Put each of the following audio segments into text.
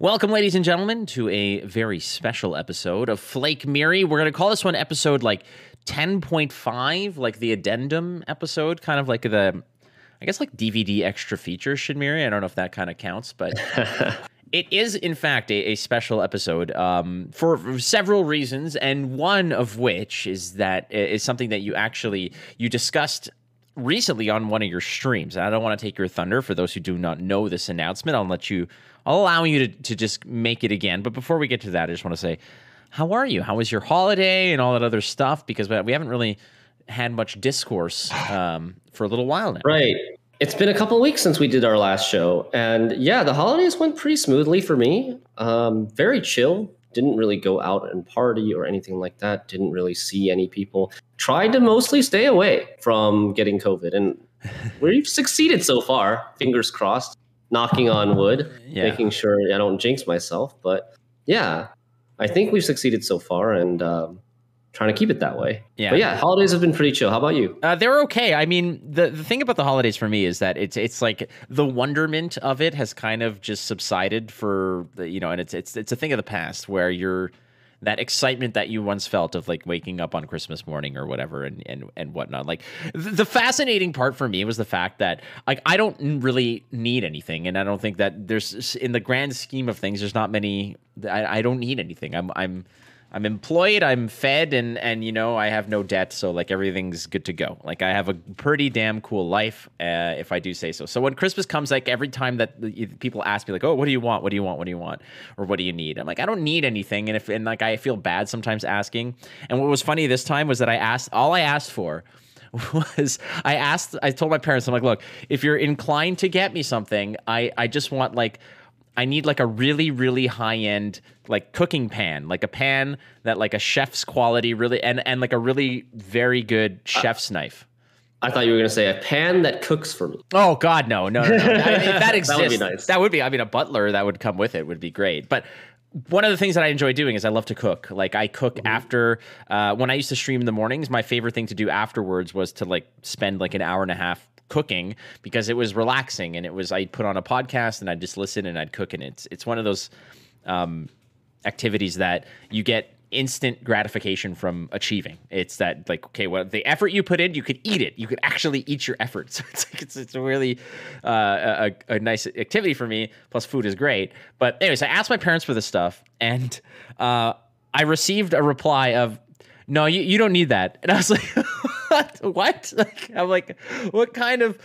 Welcome, ladies and gentlemen, to a very special episode of Flake Miri. We're going to call this one episode like 10.5, like the addendum episode, kind of like the, I guess, like DVD extra features, Miri. I don't know if that kind of counts, but it is, in fact, a, a special episode um, for, for several reasons, and one of which is that is something that you actually you discussed recently on one of your streams. And I don't want to take your thunder for those who do not know this announcement. I'll let you I'll allow you to, to just make it again. But before we get to that, I just want to say, how are you? How was your holiday and all that other stuff? Because we haven't really had much discourse um, for a little while now. Right. It's been a couple weeks since we did our last show. And yeah, the holidays went pretty smoothly for me. Um, very chill. Didn't really go out and party or anything like that. Didn't really see any people. Tried to mostly stay away from getting COVID. And we've succeeded so far. Fingers crossed knocking on wood, yeah. making sure I don't jinx myself. But yeah, I think we've succeeded so far, and um, trying to keep it that way. Yeah. But yeah, holidays have been pretty chill. How about you? Uh, they're okay. I mean, the the thing about the holidays for me is that it's it's like the wonderment of it has kind of just subsided for the you know, and it's it's it's a thing of the past where you're that excitement that you once felt of like waking up on Christmas morning or whatever and and and whatnot. Like the fascinating part for me was the fact that like I don't really need anything, and I don't think that there's in the grand scheme of things, there's not many. I, I don't need anything. I'm I'm I'm employed, I'm fed, and and you know I have no debt, so like everything's good to go. Like I have a pretty damn cool life, uh, if I do say so. So when Christmas comes, like every time that people ask me, like, oh, what do you want? What do you want? What do you want? Or what do you need? I'm like, I don't need anything, and if and like I feel bad sometimes asking. And what was funny this time was that I asked all I asked for was I asked I told my parents I'm like look if you're inclined to get me something I I just want like I need like a really, really high end like cooking pan, like a pan that like a chef's quality really, and and like a really very good chef's uh, knife. I thought you were going to say a pan that cooks for me. Oh God, no, no, no. no. that exists, that would be nice. That would be. I mean, a butler that would come with it would be great. But one of the things that I enjoy doing is I love to cook. Like I cook mm-hmm. after uh, when I used to stream in the mornings. My favorite thing to do afterwards was to like spend like an hour and a half cooking because it was relaxing and it was I'd put on a podcast and I'd just listen and I'd cook and it's it's one of those um, activities that you get instant gratification from achieving. It's that like okay, well the effort you put in, you could eat it. You could actually eat your effort. So it's like, it's, it's really uh, a, a nice activity for me. Plus food is great. But anyways, I asked my parents for this stuff and uh, I received a reply of no, you, you don't need that. And I was like, what? What? Like, I'm like, what kind of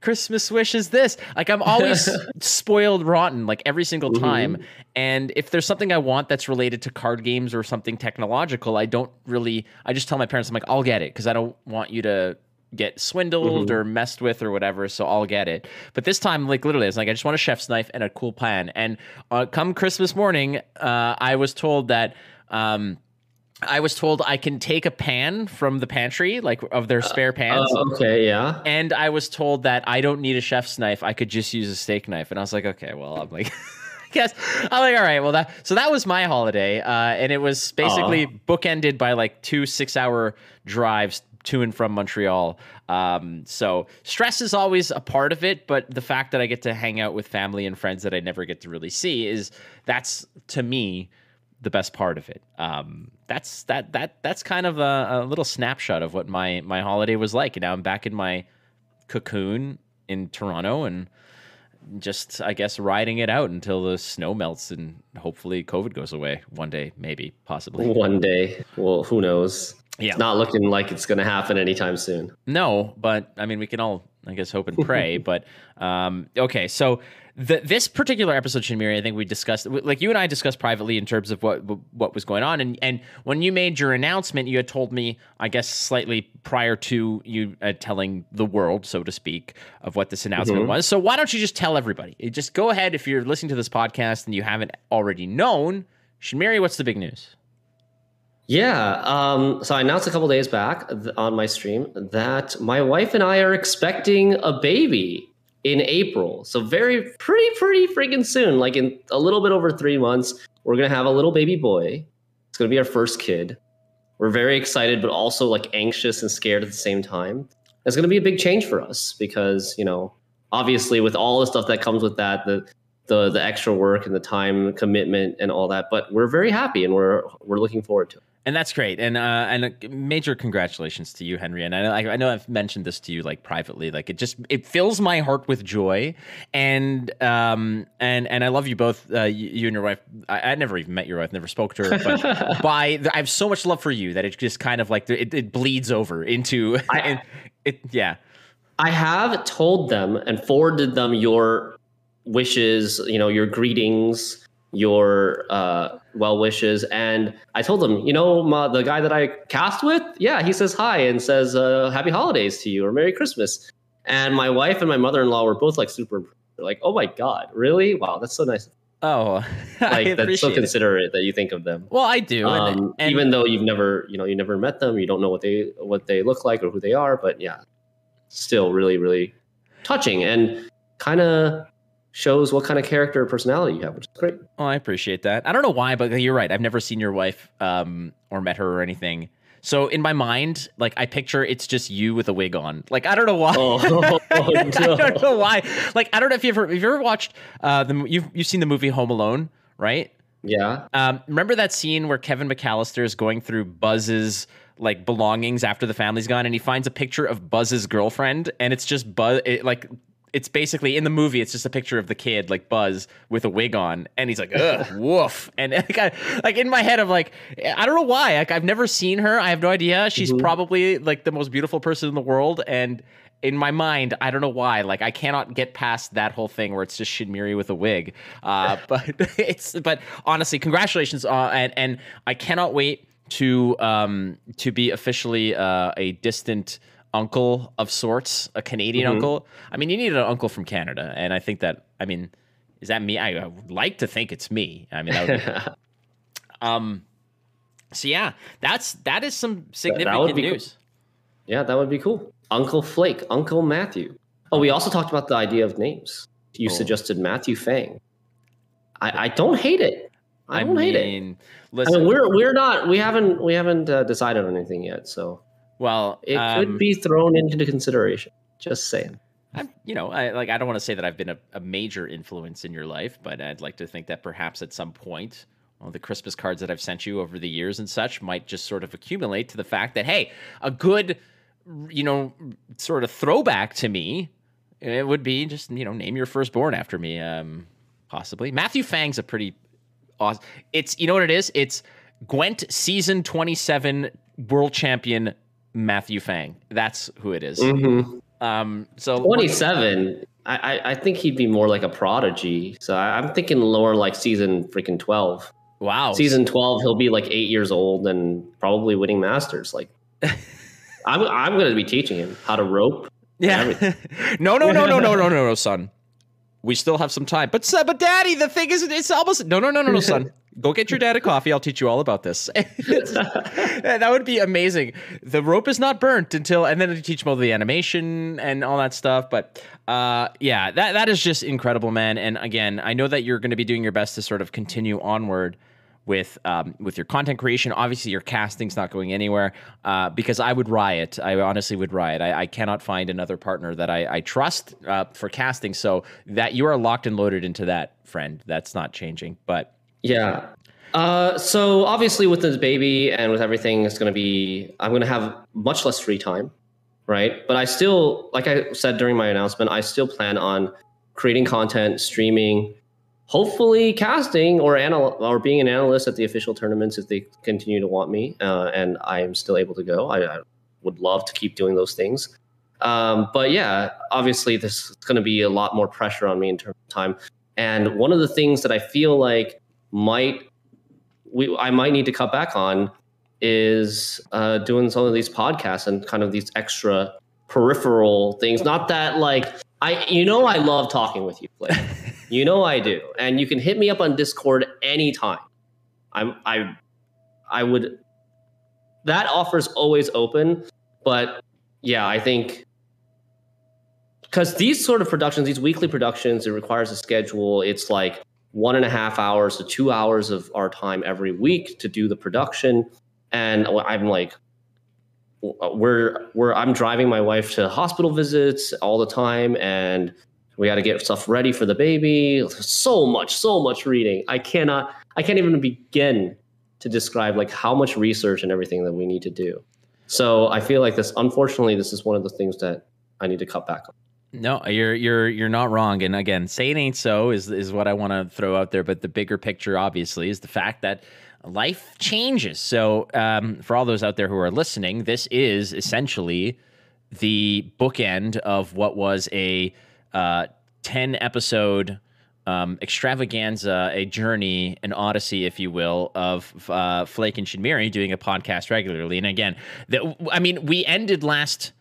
Christmas wish is this? Like, I'm always spoiled rotten, like every single mm-hmm. time. Mm-hmm. And if there's something I want that's related to card games or something technological, I don't really, I just tell my parents, I'm like, I'll get it because I don't want you to get swindled mm-hmm. or messed with or whatever, so I'll get it. But this time, like literally, it's like I just want a chef's knife and a cool pan. And uh, come Christmas morning, uh, I was told that um, I was told I can take a pan from the pantry, like of their spare uh, pans. Uh, okay, yeah. And I was told that I don't need a chef's knife. I could just use a steak knife. And I was like, okay, well, I'm like, yes. I'm like, all right, well, that. So that was my holiday, uh, and it was basically Aww. bookended by like two six-hour drives to and from Montreal. Um, so stress is always a part of it, but the fact that I get to hang out with family and friends that I never get to really see is that's to me the best part of it. Um, that's that that that's kind of a, a, little snapshot of what my my holiday was like. And now I'm back in my cocoon in Toronto and just I guess riding it out until the snow melts and hopefully COVID goes away one day, maybe, possibly. One day. Well, who knows? Yeah. It's not looking like it's going to happen anytime soon. No, but I mean, we can all, I guess, hope and pray. but um, okay, so the, this particular episode, Shinmiri, I think we discussed, like you and I discussed privately in terms of what what was going on, and and when you made your announcement, you had told me, I guess, slightly prior to you uh, telling the world, so to speak, of what this announcement mm-hmm. was. So why don't you just tell everybody? Just go ahead if you're listening to this podcast and you haven't already known, Shinmiri, what's the big news? Yeah. Um, so I announced a couple days back on my stream that my wife and I are expecting a baby in April. So very pretty pretty freaking soon. Like in a little bit over 3 months, we're going to have a little baby boy. It's going to be our first kid. We're very excited but also like anxious and scared at the same time. It's going to be a big change for us because, you know, obviously with all the stuff that comes with that, the the the extra work and the time commitment and all that. But we're very happy and we're we're looking forward to it and that's great. And uh, and major congratulations to you henry. And I, I know i've mentioned this to you like privately. Like it just it fills my heart with joy. And um and and i love you both uh, you, you, and your wife. I, I never even met your wife never spoke to her. But by i have so much love for you that it just kind of like it, it bleeds over into I, it yeah. I have told them and forwarded them your wishes you know your greetings your uh, well wishes. And I told him, you know, my, the guy that I cast with, yeah, he says hi and says uh, happy holidays to you or Merry Christmas. And my wife and my mother in law were both like super, like, oh my God, really? Wow, that's so nice. Oh, like that's so considerate it. that you think of them. Well, I do, um, and, and, even though you've never, you know, you never met them, you don't know what they what they look like or who they are. But yeah, still really, really touching and kind of shows what kind of character or personality you have, which is great. Oh, I appreciate that. I don't know why, but you're right. I've never seen your wife um, or met her or anything. So in my mind, like I picture it's just you with a wig on. Like I don't know why. Oh, oh, no. I don't know why. Like I don't know if you ever if you ever watched uh the you've you've seen the movie Home Alone, right? Yeah. Um, remember that scene where Kevin McAllister is going through Buzz's like belongings after the family's gone, and he finds a picture of Buzz's girlfriend, and it's just Buzz, it, like it's basically in the movie it's just a picture of the kid like buzz with a wig on and he's like ugh woof. And like, I, like in my head i'm like i don't know why like i've never seen her i have no idea. She's mm-hmm. probably like the most beautiful person in the world and in my mind i don't know why like i cannot get past that whole thing where it's just shinmiri with a wig. Uh, but it's but honestly congratulations uh, and and i cannot wait to um to be officially uh, a distant uncle of sorts, a Canadian mm-hmm. uncle. I mean, you need an uncle from Canada, and I think that. I mean, is that me? I would like to think it's me. I mean, that would be, um. So yeah, that's that is some significant news. Cool. Yeah, that would be cool. Uncle Flake, Uncle Matthew. Oh, we also talked about the idea of names. You oh. suggested Matthew Fang. I, I don't hate it. I, I don't mean, hate it. Listen, I mean, we're we're not we haven't we haven't uh, decided on anything yet. So well, it um, could be thrown into consideration. Just saying. I'm, you know, I like. I don't want to say that I've been a, a, major influence in your life, but I'd like to think that perhaps at some point, well, the Christmas cards that I've sent you over the years and such might just sort of accumulate to the fact that hey, a good, you know, sort of throwback to me, it would be just you know name your firstborn after me, um, possibly. Matthew Fang's a pretty awesome. It's you know what it is. It's Gwent season twenty seven world champion Matthew Fang. That's who it is. Mm-hmm. Um, so 27. I, I think he'd be more like a prodigy. So I, am thinking lower like season freaking 12. Wow. Season 12, he'll be like eight years old and probably winning masters. Like, I'm, I'm going to be teaching him how to rope. Yeah. no, no, no, no, no, no, no, no, son. We still have some time. But, but daddy, the thing is, it's almost, no, no, no, no, no, son. Go get your dad a coffee. I'll teach you all about this. that would be amazing. The rope is not burnt until, and then teach him all the animation and all that stuff. But uh, yeah, that that is just incredible, man. And again, I know that you're going to be doing your best to sort of continue onward with um, with your content creation. Obviously, your casting's not going anywhere uh, because I would riot. I honestly would riot. I, I cannot find another partner that I, I trust uh, for casting. So that you are locked and loaded into that, friend. That's not changing. But yeah. Uh, so obviously, with this baby and with everything, it's going to be I'm going to have much less free time, right? But I still, like I said during my announcement, I still plan on creating content, streaming, hopefully casting or anal- or being an analyst at the official tournaments if they continue to want me, uh, and I am still able to go. I, I would love to keep doing those things. Um, but yeah, obviously, this is going to be a lot more pressure on me in terms of time. And one of the things that I feel like might we I might need to cut back on is uh, doing some of these podcasts and kind of these extra peripheral things. Not that like I you know I love talking with you, Blake. you know I do, and you can hit me up on Discord anytime. I'm I I would that offer's always open, but yeah, I think because these sort of productions, these weekly productions, it requires a schedule. It's like one and a half hours to two hours of our time every week to do the production. And I'm like, we're we're I'm driving my wife to hospital visits all the time, and We got to get stuff ready for the baby. So much, so much reading. I cannot, I can't even begin to describe like how much research and everything that we need to do. So I feel like this, unfortunately, this is one of the things that I need to cut back on. No, you're you're you're not wrong. And again, say it ain't so is is what I want to throw out there. But the bigger picture, obviously, is the fact that life changes. So um, for all those out there who are listening, this is essentially the bookend of what was a uh, ten episode um, extravaganza, a journey, an odyssey, if you will, of uh, Flake and Shinmiri doing a podcast regularly. And again, the, I mean, we ended last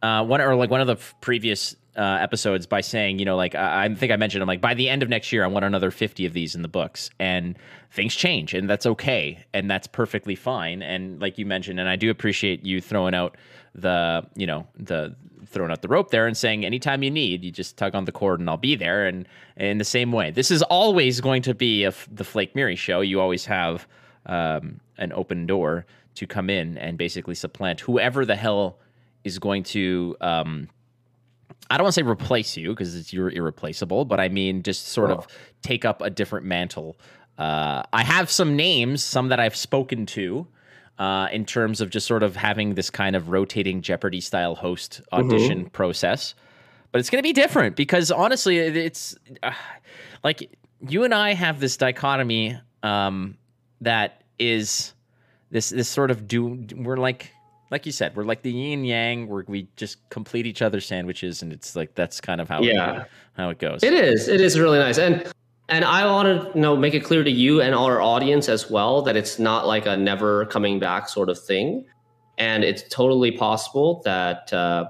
uh, one or like one of the previous uh, episodes by saying, you know, like I, I, think I mentioned, I'm like by the end of next year, I want another 50 of these in the books, and things change, and that's okay, and that's perfectly fine. And like you mentioned, and I do appreciate you throwing out the, you know, the throwing out the rope there and saying anytime you need you just tug on the cord and i'll be there and in the same way this is always going to be a, the flake miri show you always have um, an open door to come in and basically supplant whoever the hell is going to um, I don't want to say replace you because you're irreplaceable, but I mean just sort oh. of take up a different mantle. Uh, I have some names, some that I've spoken to, uh, in terms of just sort of having this kind of rotating Jeopardy style host audition mm-hmm. process. But it's going to be different because honestly, it's uh, like you and I have this dichotomy um, that is this this sort of do we're like like you said we're like the yin yang where we just complete each other's sandwiches and it's like that's kind of how yeah it, how it goes. It is it is really nice and and I want to you know make it clear to you and our audience as well that it's not like a never coming back sort of thing, and it's totally possible that uh,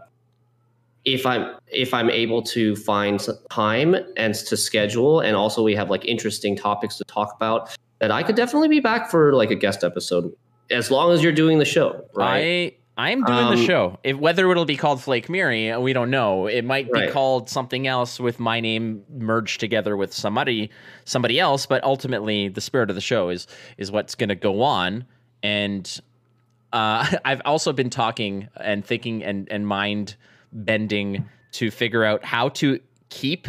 if I'm if I'm able to find time and to schedule, and also we have like interesting topics to talk about, that I could definitely be back for like a guest episode as long as you're doing the show. Right. I I'm doing um, the show. If, whether it'll be called Flake Miri, we don't know. It might be called something else with my name merged together with somebody somebody else. But ultimately, the spirit of the show is is what's going to go on. And uh, I've also been talking and thinking and and mind bending to figure out how to keep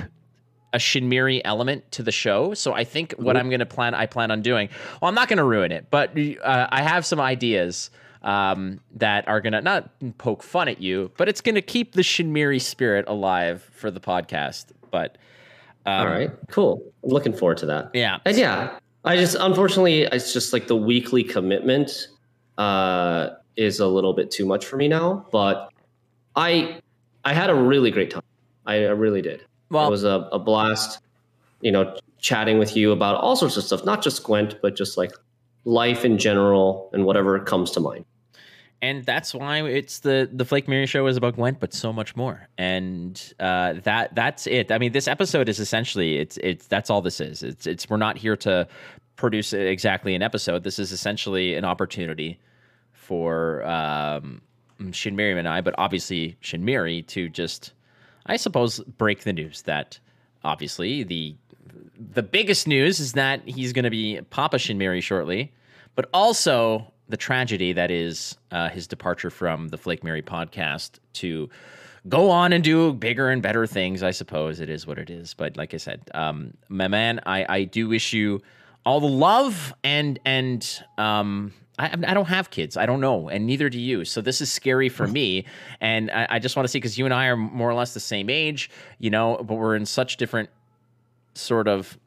a Shinmiri element to the show. So I think what mm-hmm. I'm going to plan, I plan on doing. Well, I'm not going to ruin it, but uh, I have some ideas um, that are gonna not poke fun at you, but it's gonna keep the Shinmiri spirit alive for the podcast. But um, all right, cool. I'm looking forward to that. Yeah, and yeah, I just unfortunately it's just like the weekly commitment uh, is a little bit too much for me now. But I I had a really great time. I, I really did. Well, it was a, a blast. You know, chatting with you about all sorts of stuff, not just Gwent, but just like life in general and whatever comes to mind. And that's why it's the the Flake Miri show is about Gwent, but so much more. And uh, that that's it. I mean, this episode is essentially it's it's that's all this is. It's it's we're not here to produce exactly an episode. This is essentially an opportunity for um, Shinmiri and I, but obviously Shinmiri to just, I suppose, break the news that obviously the the biggest news is that he's going to be Papa Shinmiri shortly, but also the tragedy that is uh, his departure from the Flake Miri podcast to go on and do bigger and better things. I suppose it is what it is. But like I said, um, my man, I, I do wish you all the love and and um, I, I don't have kids. I don't know, and neither do you. So this is scary for me. And I, I just want to see because you and I are more or less the same age, you know, but we're in such different sort of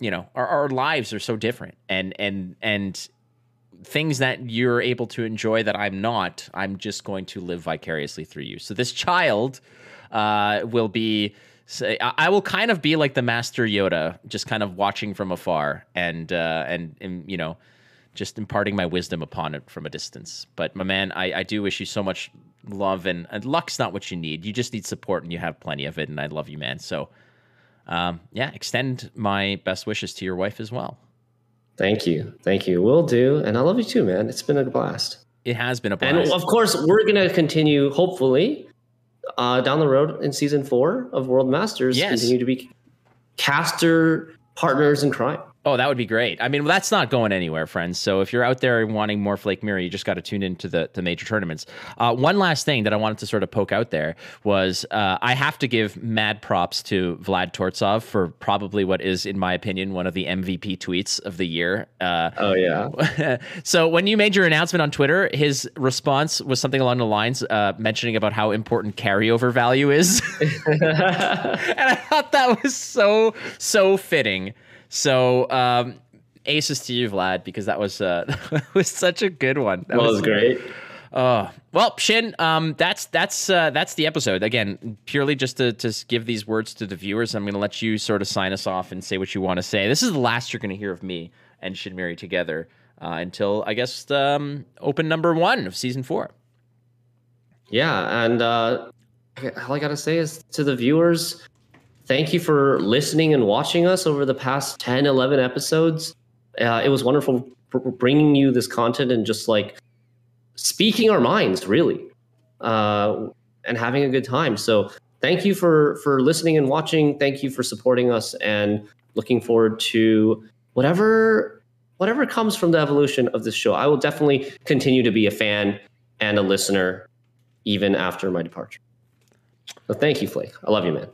you know our, our lives are so different and and and things that you're able to enjoy that i'm not i'm just going to live vicariously through you so this child uh, will be say I will kind of be like the master Yoda, just kind of watching from afar and uh, and, and you know, just imparting my wisdom upon it from a distance. But my man, I, I do wish you so much love and, and luck's not what you need. You just need support and you have plenty of it. And I love you, man. So um, yeah, extend my best wishes to your wife as well. Thank you. Thank you. Will do. And I love you too, man. It's been a blast. It has been a blast. And of course, we're going to continue, hopefully, uh, down the road in season four of World Masters. Yes. Continue to be caster partners in crime. Oh, that would be great. I mean, that's not going anywhere, friends. So if you're out there wanting more Flake Miri, you just got to tune into the, the major tournaments. Uh, one last thing that I wanted to sort of poke out there was uh, I have to give mad props to Vlad Tortsov for probably what is, in my opinion, one of the MVP tweets of the year. Uh, oh, yeah. so when you made your announcement on Twitter, his response was something along the lines uh, mentioning about how important carryover value is. and I thought that was so, so fitting so um, aces to you, Vlad, because that was uh, was such a good one. That was, was great. Oh well, Shin. Um, that's that's uh, that's the episode. Again, purely just to to give these words to the viewers. I'm going to let you sort of sign us off and say what you want to say. This is the last you're going to hear of me and Shin Miri together uh, until I guess um, open number one of season four. Yeah, and uh, all I got to say is to the viewers, thank you for listening and watching us over the past 10, 11 episodes. Uh, it was wonderful bringing you this content and just like speaking our minds, really, uh, and having a good time. So thank you for for listening and watching. Thank you for supporting us, and looking forward to whatever whatever comes from the evolution of this show. I will definitely continue to be a fan and a listener even after my departure. So thank you, Flake. I love you, man.